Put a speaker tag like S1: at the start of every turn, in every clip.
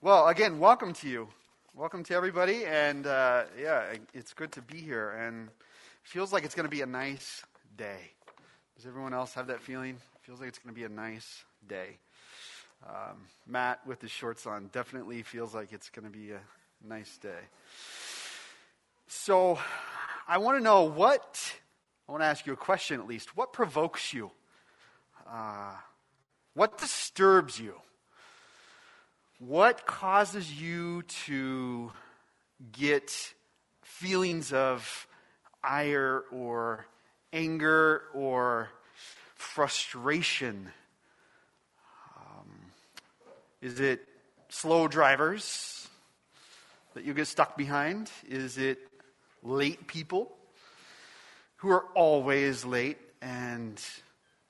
S1: Well, again, welcome to you. Welcome to everybody. And uh, yeah, it's good to be here. And feels like it's going to be a nice day. Does everyone else have that feeling? Feels like it's going to be a nice day. Um, Matt, with his shorts on, definitely feels like it's going to be a nice day. So, I want to know what, I want to ask you a question at least. What provokes you? Uh, what disturbs you? What causes you to get feelings of ire or anger or frustration? Um, is it slow drivers that you get stuck behind? Is it late people who are always late and,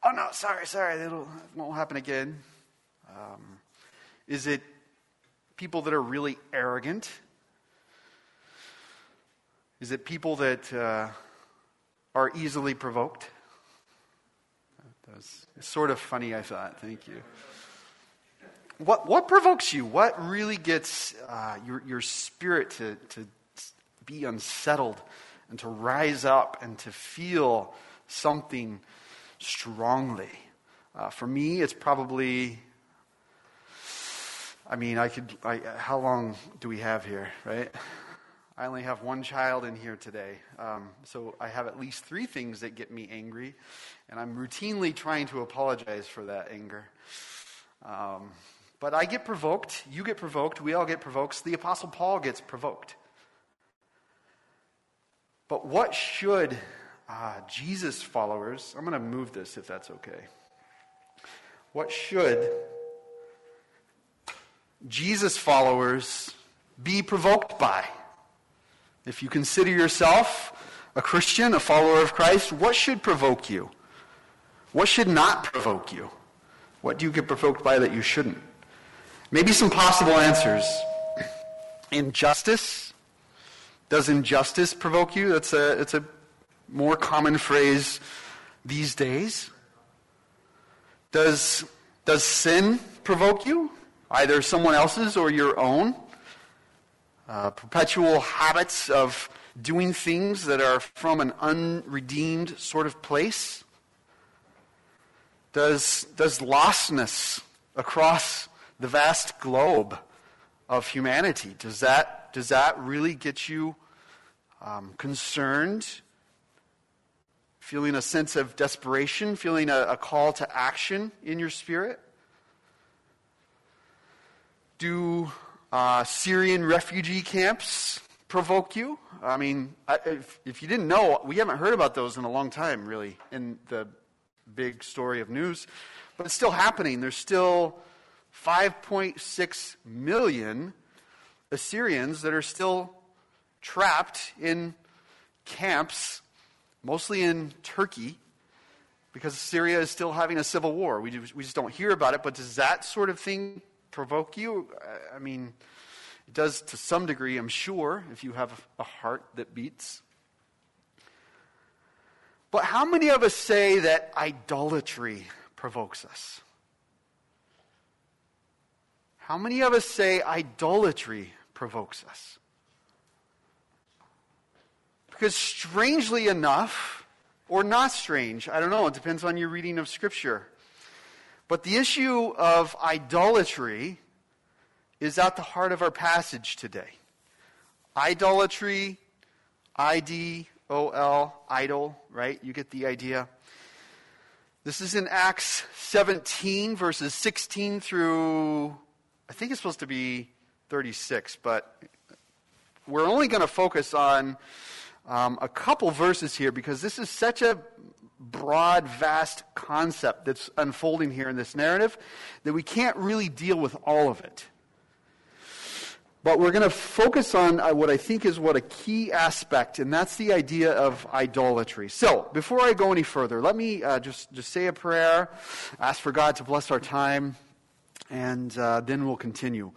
S1: oh no, sorry, sorry, it won't happen again? Um, is it people that are really arrogant? Is it people that uh, are easily provoked? That was sort of funny, I thought. Thank you. What, what provokes you? What really gets uh, your, your spirit to, to be unsettled and to rise up and to feel something strongly? Uh, for me, it's probably I mean, I could. I, how long do we have here, right? I only have one child in here today. Um, so I have at least three things that get me angry, and I'm routinely trying to apologize for that anger. Um, but I get provoked. You get provoked. We all get provoked. The Apostle Paul gets provoked. But what should uh, Jesus followers, I'm going to move this if that's okay. What should Jesus followers be provoked by? If you consider yourself a Christian, a follower of Christ, what should provoke you? What should not provoke you? What do you get provoked by that you shouldn't? Maybe some possible answers. Injustice. Does injustice provoke you? That's a, it's a more common phrase these days. Does, does sin provoke you? Either someone else's or your own. Uh, perpetual habits of doing things that are from an unredeemed sort of place? Does, does lostness across the vast globe of humanity, does that, does that really get you um, concerned? Feeling a sense of desperation, feeling a, a call to action in your spirit? Do uh, Syrian refugee camps provoke you? I mean, if, if you didn't know, we haven't heard about those in a long time, really, in the big story of news. But it's still happening. There's still 5.6 million Assyrians that are still trapped in camps, mostly in Turkey, because Syria is still having a civil war. We, we just don't hear about it, but does that sort of thing provoke you? I mean, it does to some degree, I'm sure, if you have a heart that beats. But how many of us say that idolatry provokes us? How many of us say idolatry provokes us? Because strangely enough, or not strange, I don't know, it depends on your reading of Scripture. But the issue of idolatry is at the heart of our passage today. Idolatry, I D O L, idol, right? You get the idea. This is in Acts 17, verses 16 through, I think it's supposed to be 36, but we're only going to focus on um, a couple verses here because this is such a broad, vast concept that's unfolding here in this narrative that we can't really deal with all of it. But we're going to focus on uh, what I think is what a key aspect, and that's the idea of idolatry. So, before I go any further, let me uh, just, just say a prayer, ask for God to bless our time, and uh, then we'll continue.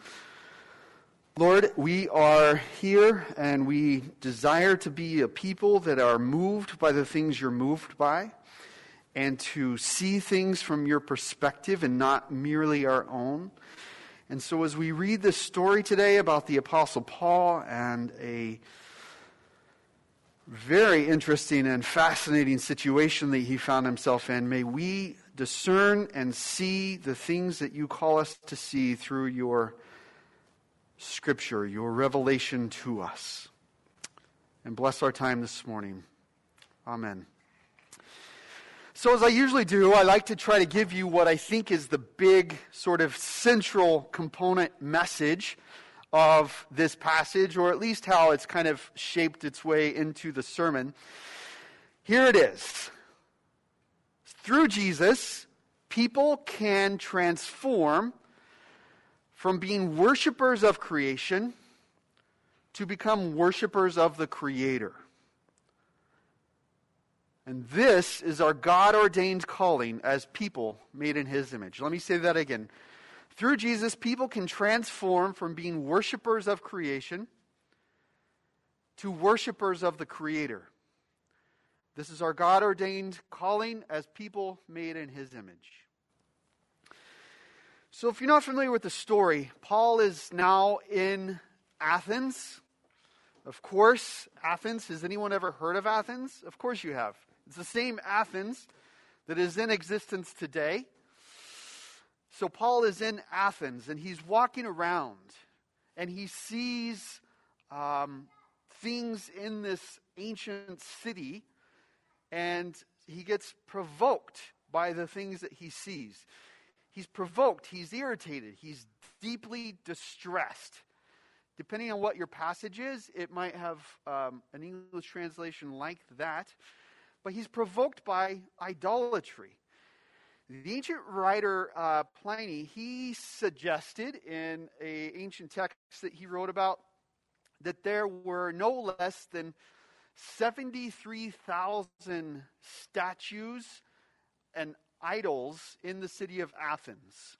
S1: Lord, we are here and we desire to be a people that are moved by the things you're moved by and to see things from your perspective and not merely our own. And so, as we read this story today about the Apostle Paul and a very interesting and fascinating situation that he found himself in, may we discern and see the things that you call us to see through your scripture, your revelation to us. And bless our time this morning. Amen. So, as I usually do, I like to try to give you what I think is the big, sort of central component message of this passage, or at least how it's kind of shaped its way into the sermon. Here it is. Through Jesus, people can transform from being worshipers of creation to become worshipers of the Creator. And this is our God ordained calling as people made in His image. Let me say that again. Through Jesus, people can transform from being worshipers of creation to worshipers of the Creator. This is our God ordained calling as people made in His image. So, if you're not familiar with the story, Paul is now in Athens. Of course, Athens. Has anyone ever heard of Athens? Of course you have. It's the same Athens that is in existence today. So Paul is in Athens and he's walking around and he sees um, things in this ancient city and he gets provoked by the things that he sees. He's provoked, he's irritated, he's deeply distressed. Depending on what your passage is, it might have um, an English translation like that but he's provoked by idolatry. The ancient writer uh, Pliny, he suggested in an ancient text that he wrote about that there were no less than 73,000 statues and idols in the city of Athens.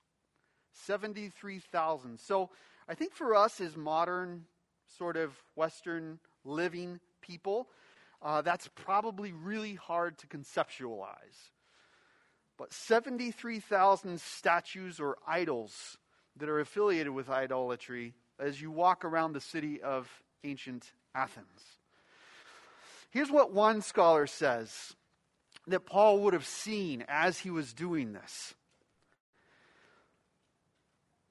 S1: 73,000. So I think for us as modern, sort of Western living people, uh, that's probably really hard to conceptualize. But 73,000 statues or idols that are affiliated with idolatry as you walk around the city of ancient Athens. Here's what one scholar says that Paul would have seen as he was doing this.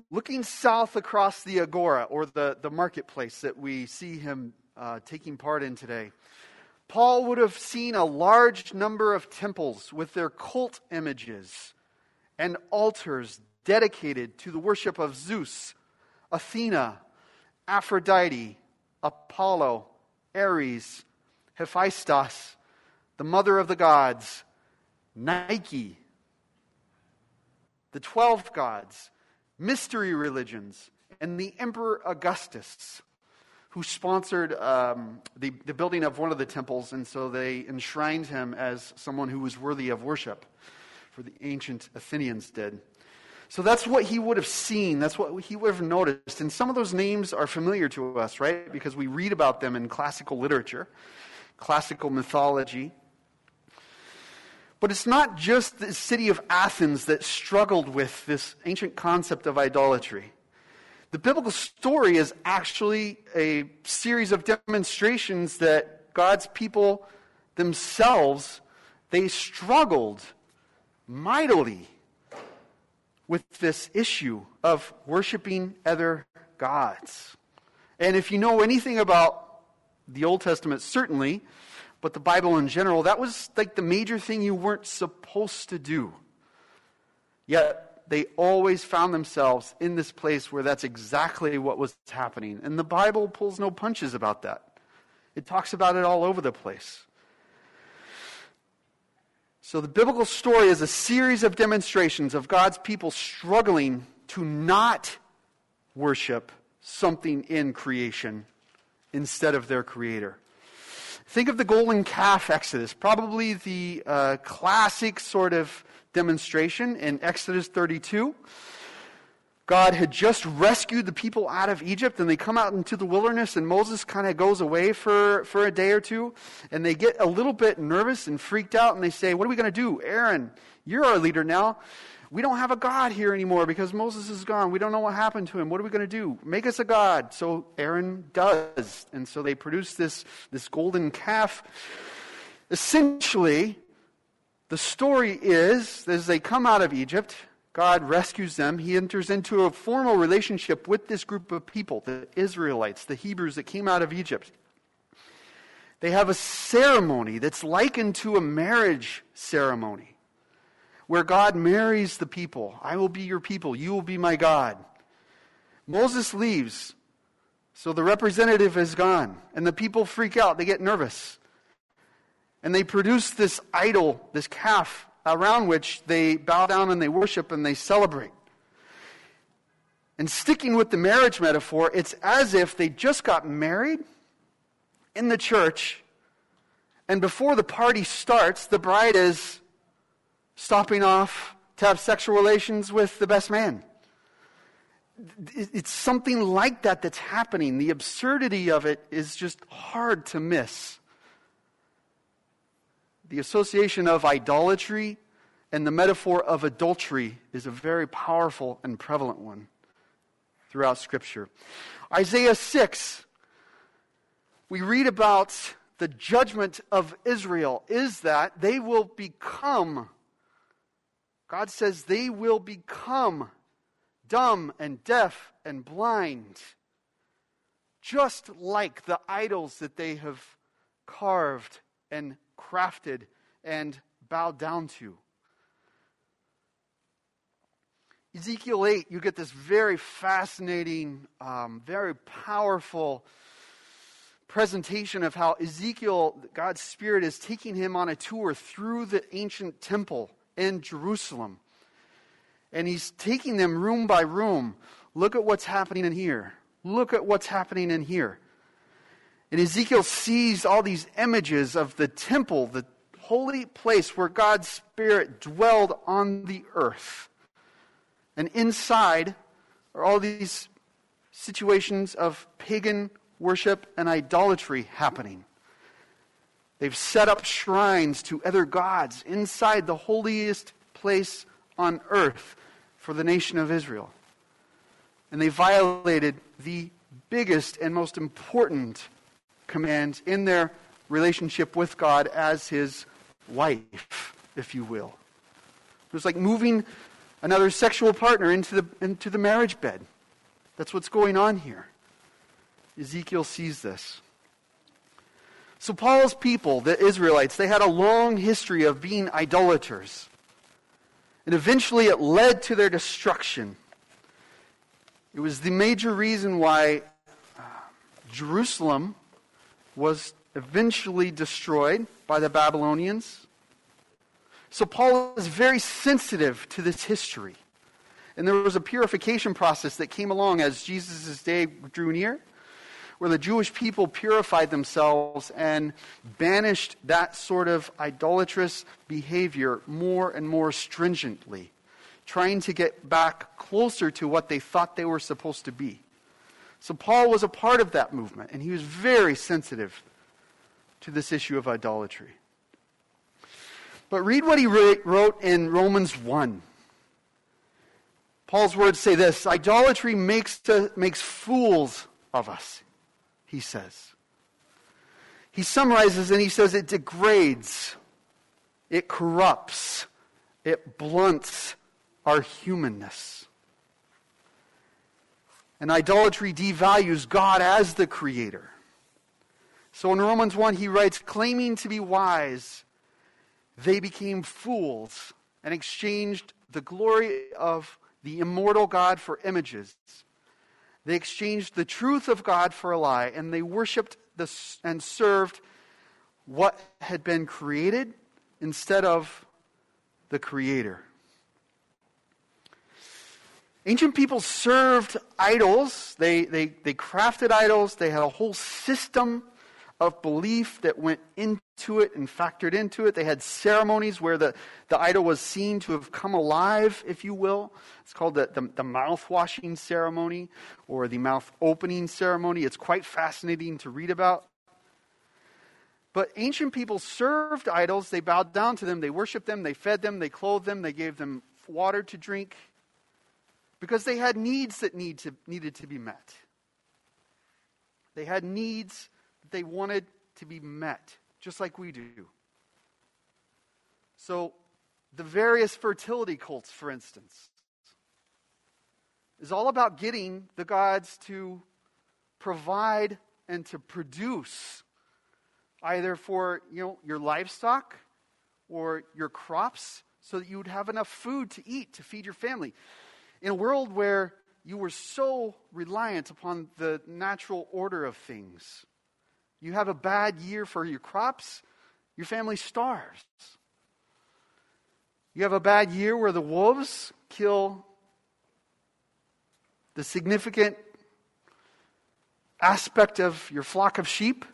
S1: Looking south across the agora, or the, the marketplace that we see him uh, taking part in today, Paul would have seen a large number of temples with their cult images and altars dedicated to the worship of Zeus, Athena, Aphrodite, Apollo, Ares, Hephaestus, the mother of the gods, Nike, the 12 gods, mystery religions, and the Emperor Augustus who sponsored um, the, the building of one of the temples, and so they enshrined him as someone who was worthy of worship, for the ancient Athenians did. So that's what he would have seen. That's what he would have noticed. And some of those names are familiar to us, right? Because we read about them in classical literature, classical mythology. But it's not just the city of Athens that struggled with this ancient concept of idolatry. The biblical story is actually a series of demonstrations that God's people themselves they struggled mightily with this issue of worshiping other gods. And if you know anything about the Old Testament, certainly, but the Bible in general, that was like the major thing you weren't supposed to do. Yet they always found themselves in this place where that's exactly what was happening. And the Bible pulls no punches about that, it talks about it all over the place. So the biblical story is a series of demonstrations of God's people struggling to not worship something in creation instead of their creator. Think of the golden calf exodus, probably the uh, classic sort of demonstration in Exodus 32. God had just rescued the people out of Egypt, and they come out into the wilderness, and Moses kind of goes away for, for a day or two, and they get a little bit nervous and freaked out, and they say, What are we going to do? Aaron, you're our leader now. We don't have a God here anymore because Moses is gone. We don't know what happened to him. What are we going to do? Make us a God. So Aaron does. And so they produce this, this golden calf. Essentially, the story is as they come out of Egypt, God rescues them. He enters into a formal relationship with this group of people, the Israelites, the Hebrews that came out of Egypt. They have a ceremony that's likened to a marriage ceremony where God marries the people. I will be your people, you will be my God. Moses leaves, so the representative is gone, and the people freak out. They get nervous. And they produce this idol, this calf, around which they bow down and they worship and they celebrate. And sticking with the marriage metaphor, it's as if they just got married in the church, and before the party starts, the bride is stopping off to have sexual relations with the best man. It's something like that that's happening. The absurdity of it is just hard to miss. The association of idolatry and the metaphor of adultery is a very powerful and prevalent one throughout Scripture. Isaiah 6, we read about the judgment of Israel is that they will become, God says they will become dumb and deaf and blind, just like the idols that they have carved and crafted and bowed down to. Ezekiel 8, you get this very fascinating, um, very powerful presentation of how Ezekiel, God's Spirit, is taking him on a tour through the ancient temple in Jerusalem. And he's taking them room by room. Look at what's happening in here. Look at what's happening in here. And Ezekiel sees all these images of the temple, the holy place where God's Spirit dwelled on the earth. And inside are all these situations of pagan worship and idolatry happening. They've set up shrines to other gods inside the holiest place on earth for the nation of Israel. And they violated the biggest and most important command in their relationship with God as his wife, if you will. It was like moving another sexual partner into the, into the marriage bed. That's what's going on here. Ezekiel sees this. So, Paul's people, the Israelites, they had a long history of being idolaters. And eventually it led to their destruction. It was the major reason why uh, Jerusalem was eventually destroyed by the Babylonians. So Paul is very sensitive to this history. And there was a purification process that came along as Jesus' day drew near, where the Jewish people purified themselves and banished that sort of idolatrous behavior more and more stringently, trying to get back closer to what they thought they were supposed to be. So Paul was a part of that movement, and he was very sensitive to this issue of idolatry. But read what he wrote in Romans 1. Paul's words say this idolatry makes, to, makes fools of us, he says. He summarizes and he says it degrades, it corrupts, it blunts our humanness. And idolatry devalues God as the creator. So in Romans 1, he writes, claiming to be wise, they became fools and exchanged the glory of the immortal God for images. They exchanged the truth of God for a lie, and they worshiped the, and served what had been created instead of the Creator. Ancient people served idols. They, they, they crafted idols. They had a whole system of belief that went into it and factored into it. They had ceremonies where the, the idol was seen to have come alive, if you will. It's called the, the, the mouth washing ceremony or the mouth opening ceremony. It's quite fascinating to read about. But ancient people served idols. They bowed down to them. They worshiped them. They fed them. They clothed them. They gave them water to drink, because they had needs that need to, needed to be met. They had needs that they wanted to be met, just like we do. So, the various fertility cults, for instance, is all about getting the gods to provide and to produce either for you know your livestock or your crops so that you would have enough food to eat to feed your family in a world where you were so reliant upon the natural order of things you have a bad year for your crops your family starves you have a bad year where the wolves kill the significant aspect of your flock of sheep,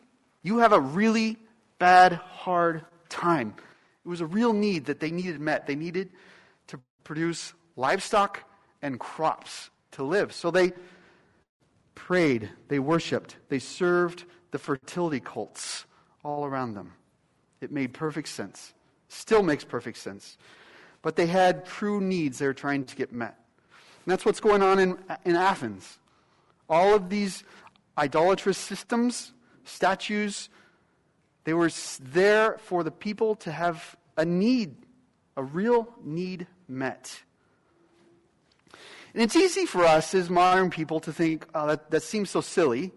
S1: you have a really bad, hard time. It was a real need that they needed met. They needed to produce livestock and crops to live. So they prayed, they worshiped, they served the fertility cults all around them. It made perfect sense. Still makes perfect sense. But they had true needs they were trying to get met. And that's what's going on in, in Athens. All of these idolatrous systems, statues, they were there for the people to have a need, a real need met. And it's easy for us as modern people to think, oh, that, that seems so silly.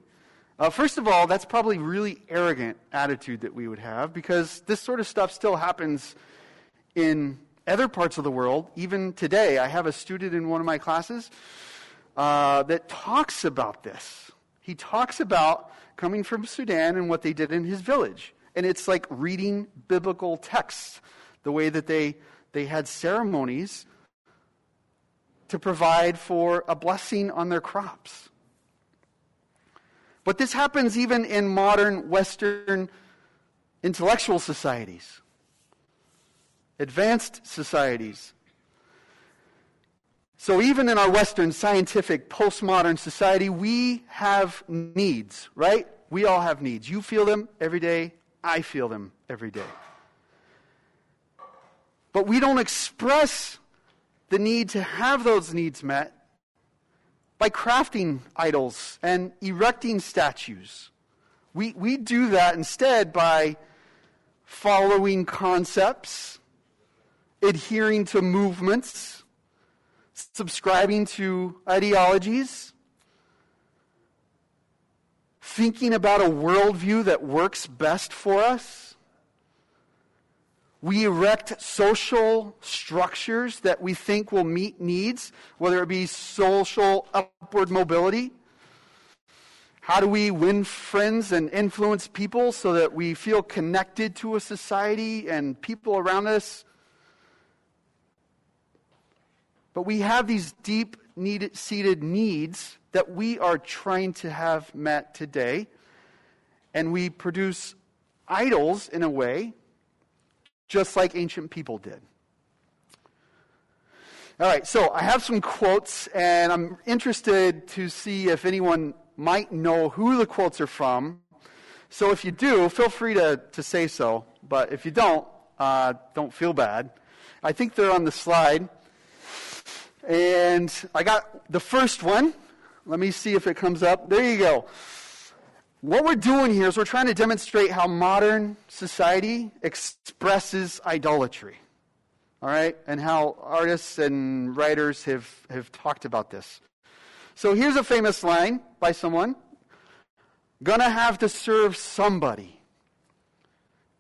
S1: Uh, first of all, that's probably really arrogant attitude that we would have because this sort of stuff still happens in other parts of the world, even today, I have a student in one of my classes uh, that talks about this. He talks about coming from Sudan and what they did in his village. And it's like reading biblical texts, the way that they, they had ceremonies to provide for a blessing on their crops. But this happens even in modern Western intellectual societies advanced societies. So, even in our Western scientific postmodern society, we have needs, right? We all have needs. You feel them every day. I feel them every day. But we don't express the need to have those needs met by crafting idols and erecting statues. We, we do that instead by following concepts adhering to movements, subscribing to ideologies, thinking about a worldview that works best for us. We erect social structures that we think will meet needs, whether it be social upward mobility. How do we win friends and influence people so that we feel connected to a society and people around us but we have these deep needed, seated needs that we are trying to have met today. And we produce idols in a way, just like ancient people did. All right, so I have some quotes, and I'm interested to see if anyone might know who the quotes are from. So if you do, feel free to, to say so. But if you don't, uh, don't feel bad. I think they're on the slide. And I got the first one. Let me see if it comes up. There you go. What we're doing here is we're trying to demonstrate how modern society expresses idolatry. All right? And how artists and writers have, have talked about this. So here's a famous line by someone Gonna have to serve somebody.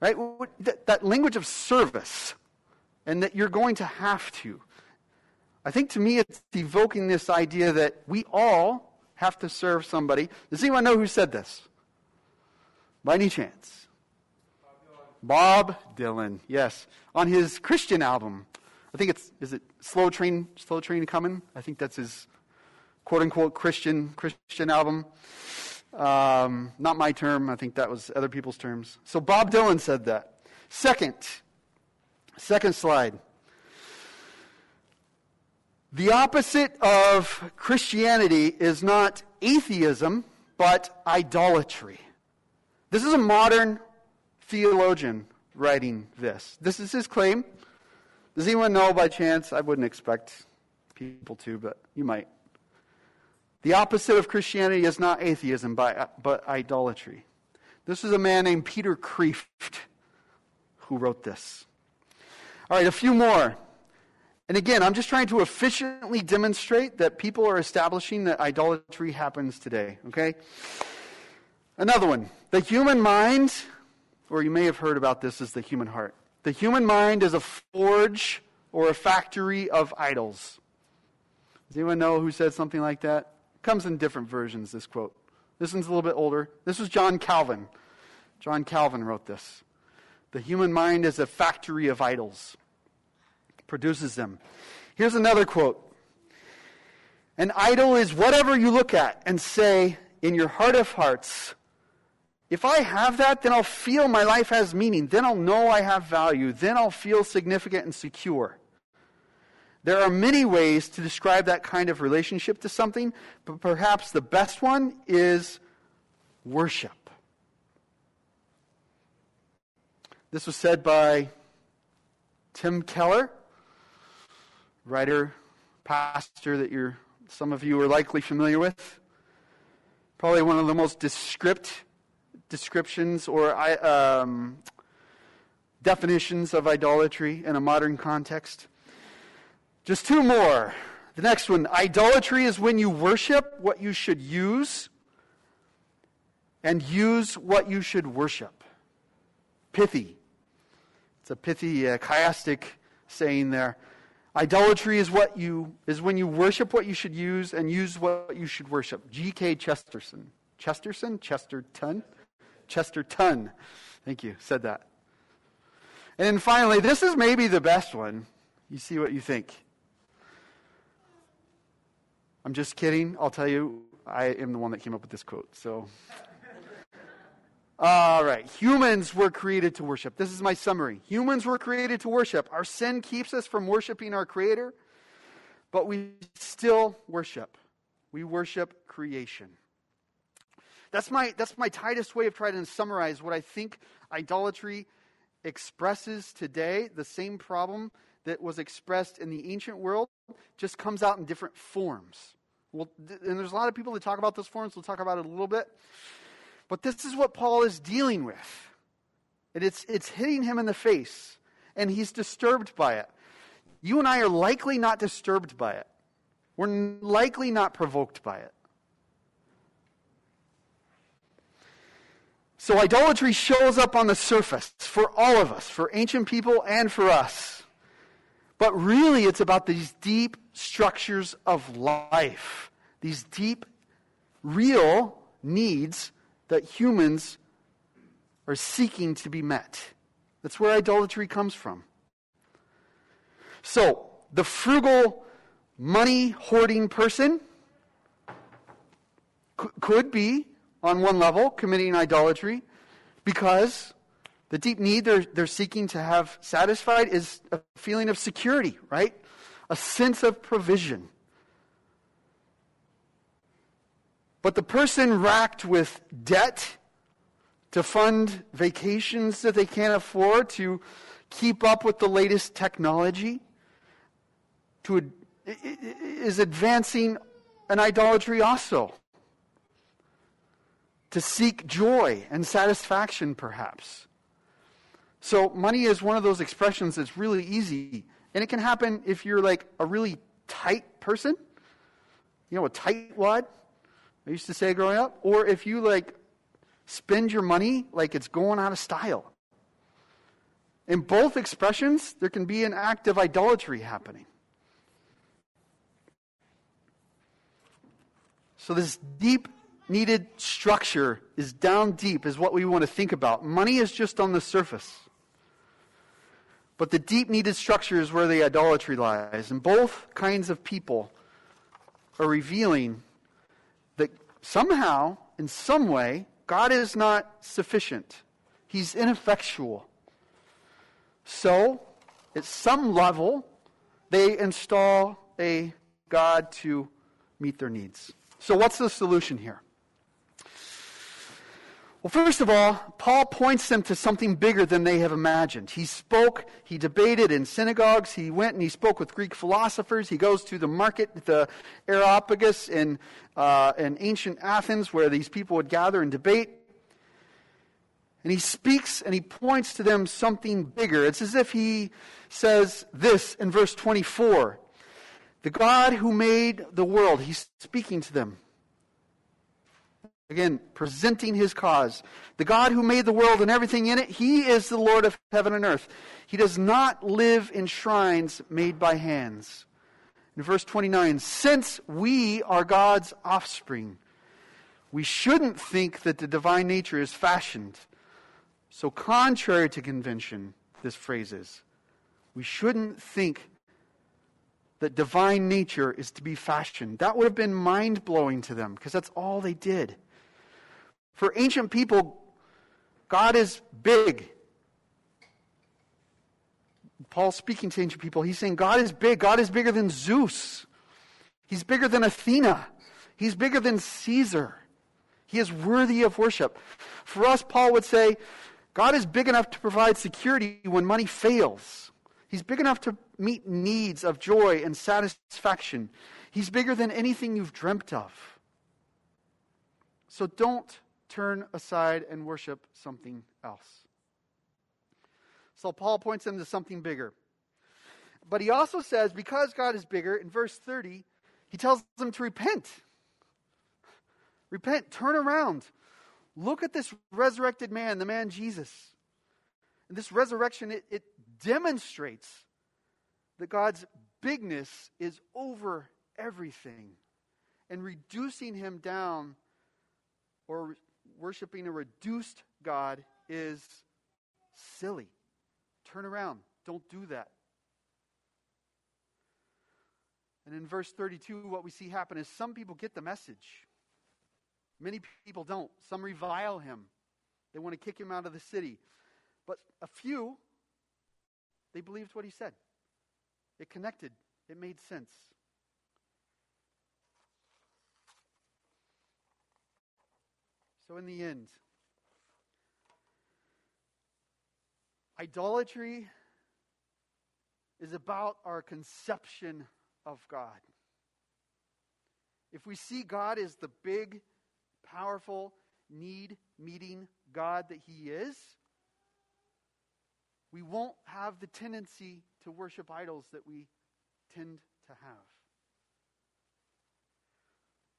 S1: Right? That, that language of service, and that you're going to have to. I think to me it's evoking this idea that we all have to serve somebody. Does anyone know who said this? By any chance? Bob Dylan. Bob Dylan, yes. On his Christian album. I think it's is it Slow Train Slow Train Coming? I think that's his quote unquote Christian Christian album. Um, not my term. I think that was other people's terms. So Bob Dylan said that. Second, second slide. The opposite of Christianity is not atheism, but idolatry. This is a modern theologian writing this. This is his claim. Does anyone know by chance? I wouldn't expect people to, but you might. The opposite of Christianity is not atheism, but idolatry. This is a man named Peter Kreeft who wrote this. All right, a few more. And again, I'm just trying to efficiently demonstrate that people are establishing that idolatry happens today, okay? Another one. The human mind, or you may have heard about this as the human heart. The human mind is a forge or a factory of idols. Does anyone know who said something like that? It comes in different versions, this quote. This one's a little bit older. This was John Calvin. John Calvin wrote this. The human mind is a factory of idols, produces them. Here's another quote An idol is whatever you look at and say in your heart of hearts, if I have that, then I'll feel my life has meaning. Then I'll know I have value. Then I'll feel significant and secure. There are many ways to describe that kind of relationship to something, but perhaps the best one is worship. This was said by Tim Keller, writer, pastor that some of you are likely familiar with. Probably one of the most descript, descriptions or um, definitions of idolatry in a modern context. Just two more. The next one idolatry is when you worship what you should use and use what you should worship. Pithy. It's a pithy, uh, chiastic saying there. Idolatry is what you is when you worship what you should use and use what you should worship. G.K. Chesterton. Chesterton? Chesterton? Chesterton. Thank you. Said that. And then finally, this is maybe the best one. You see what you think. I'm just kidding. I'll tell you, I am the one that came up with this quote. So all right. Humans were created to worship. This is my summary. Humans were created to worship. Our sin keeps us from worshiping our Creator, but we still worship. We worship creation. That's my, that's my tightest way of trying to summarize what I think idolatry expresses today. The same problem that was expressed in the ancient world just comes out in different forms. Well, and there's a lot of people that talk about those forms. We'll talk about it a little bit. But this is what Paul is dealing with. And it's, it's hitting him in the face, and he's disturbed by it. You and I are likely not disturbed by it. We're likely not provoked by it. So, idolatry shows up on the surface for all of us, for ancient people and for us. But really, it's about these deep structures of life, these deep, real needs that humans are seeking to be met. That's where idolatry comes from. So, the frugal, money hoarding person could be, on one level, committing idolatry because the deep need they're, they're seeking to have satisfied is a feeling of security, right? A sense of provision. But the person racked with debt to fund vacations that they can't afford, to keep up with the latest technology, to, is advancing an idolatry also. To seek joy and satisfaction, perhaps. So, money is one of those expressions that's really easy. And it can happen if you're like a really tight person, you know, a tight wad. I used to say growing up, or if you like spend your money like it's going out of style. In both expressions, there can be an act of idolatry happening. So, this deep needed structure is down deep, is what we want to think about. Money is just on the surface. But the deep needed structure is where the idolatry lies. And both kinds of people are revealing that somehow, in some way, God is not sufficient. He's ineffectual. So, at some level, they install a God to meet their needs. So, what's the solution here? Well, first of all, Paul points them to something bigger than they have imagined. He spoke, he debated in synagogues, he went and he spoke with Greek philosophers, he goes to the market, the Areopagus in, uh, in ancient Athens, where these people would gather and debate. And he speaks and he points to them something bigger. It's as if he says this in verse 24 The God who made the world, he's speaking to them. Again, presenting his cause. The God who made the world and everything in it, he is the Lord of heaven and earth. He does not live in shrines made by hands. In verse 29, since we are God's offspring, we shouldn't think that the divine nature is fashioned. So, contrary to convention, this phrase is, we shouldn't think that divine nature is to be fashioned. That would have been mind blowing to them because that's all they did. For ancient people, God is big. Paul speaking to ancient people, he's saying God is big. God is bigger than Zeus. He's bigger than Athena. He's bigger than Caesar. He is worthy of worship. For us, Paul would say, God is big enough to provide security when money fails. He's big enough to meet needs of joy and satisfaction. He's bigger than anything you've dreamt of. So don't turn aside and worship something else. So Paul points them to something bigger. But he also says, because God is bigger, in verse 30, he tells them to repent. Repent, turn around. Look at this resurrected man, the man Jesus. And this resurrection, it, it demonstrates that God's bigness is over everything. And reducing him down or worshiping a reduced God is silly. Turn around. Don't do that. And in verse 32, what we see happen is some people get the message. Many people don't. Some revile him. They want to kick him out of the city. But a few, they believed what he said. It connected, it made sense. So, in the end, idolatry is about our conception of God. If we see God as the big, powerful, need meeting God that He is, we won't have the tendency to worship idols that we tend to have.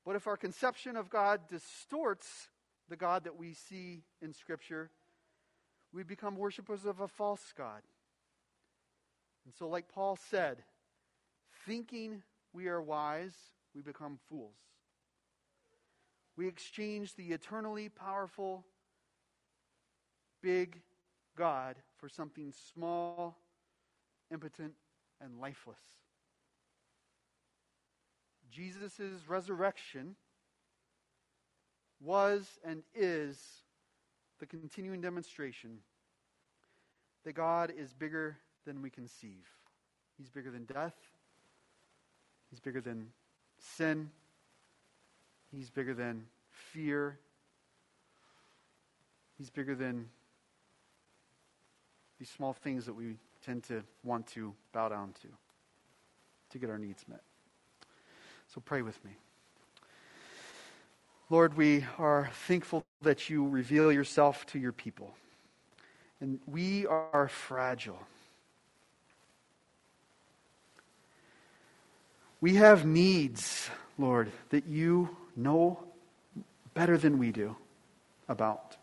S1: But if our conception of God distorts the God that we see in Scripture, we become worshippers of a false God. And so, like Paul said, thinking we are wise, we become fools. We exchange the eternally powerful, big God for something small, impotent, and lifeless. Jesus' resurrection was and is the continuing demonstration that God is bigger than we conceive. He's bigger than death. He's bigger than sin. He's bigger than fear. He's bigger than these small things that we tend to want to bow down to to get our needs met. So pray with me. Lord, we are thankful that you reveal yourself to your people. And we are fragile. We have needs, Lord, that you know better than we do about.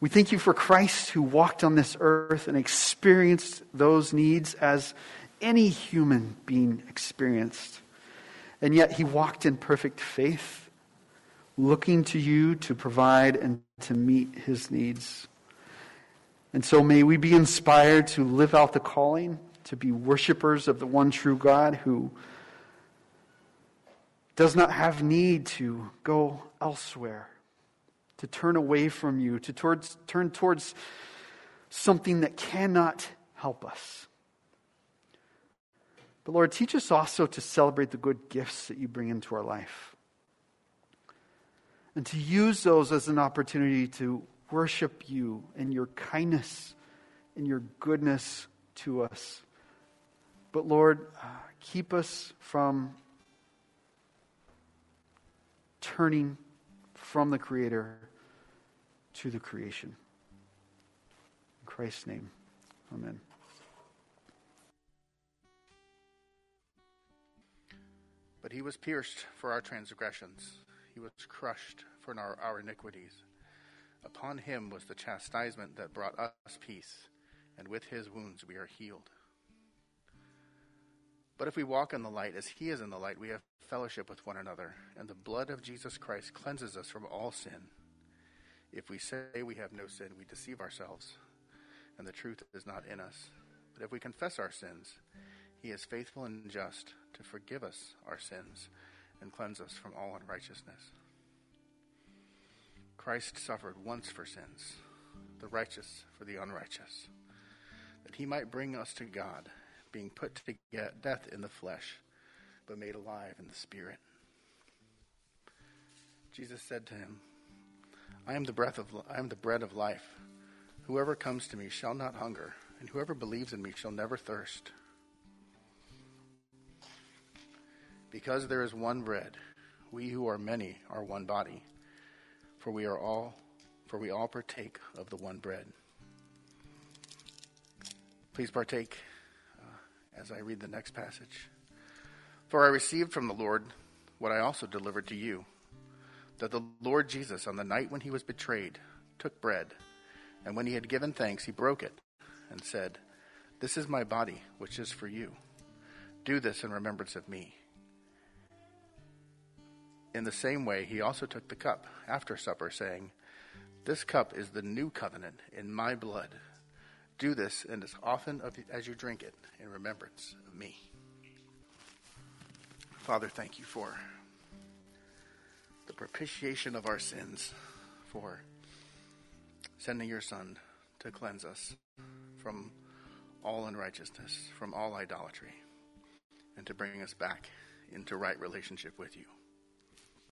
S1: We thank you for Christ who walked on this earth and experienced those needs as any human being experienced. And yet he walked in perfect faith looking to you to provide and to meet his needs. And so may we be inspired to live out the calling, to be worshipers of the one true God who does not have need to go elsewhere, to turn away from you, to towards, turn towards something that cannot help us. But Lord, teach us also to celebrate the good gifts that you bring into our life. And to use those as an opportunity to worship you and your kindness and your goodness to us. But Lord, uh, keep us from turning from the Creator to the creation. In Christ's name, amen.
S2: But he was pierced for our transgressions, he was crushed for our, our iniquities. Upon him was the chastisement that brought us peace, and with his wounds we are healed. But if we walk in the light as he is in the light, we have fellowship with one another, and the blood of Jesus Christ cleanses us from all sin. If we say we have no sin, we deceive ourselves, and the truth is not in us. But if we confess our sins, he is faithful and just to forgive us our sins and cleanse us from all unrighteousness. Christ suffered once for sins, the righteous for the unrighteous, that he might bring us to God, being put to death in the flesh, but made alive in the spirit. Jesus said to him, I am the breath of I am the bread of life. Whoever comes to me shall not hunger, and whoever believes in me shall never thirst. Because there is one bread, we who are many are one body, for we are all for we all partake of the one bread. Please partake uh, as I read the next passage. For I received from the Lord what I also delivered to you that the Lord Jesus, on the night when he was betrayed, took bread, and when he had given thanks, he broke it and said, This is my body, which is for you. Do this in remembrance of me. In the same way, he also took the cup after supper, saying, This cup is the new covenant in my blood. Do this, and as often as you drink it, in remembrance of me. Father, thank you for the propitiation of our sins, for sending your Son to cleanse us from all unrighteousness, from all idolatry, and to bring us back into right relationship with you.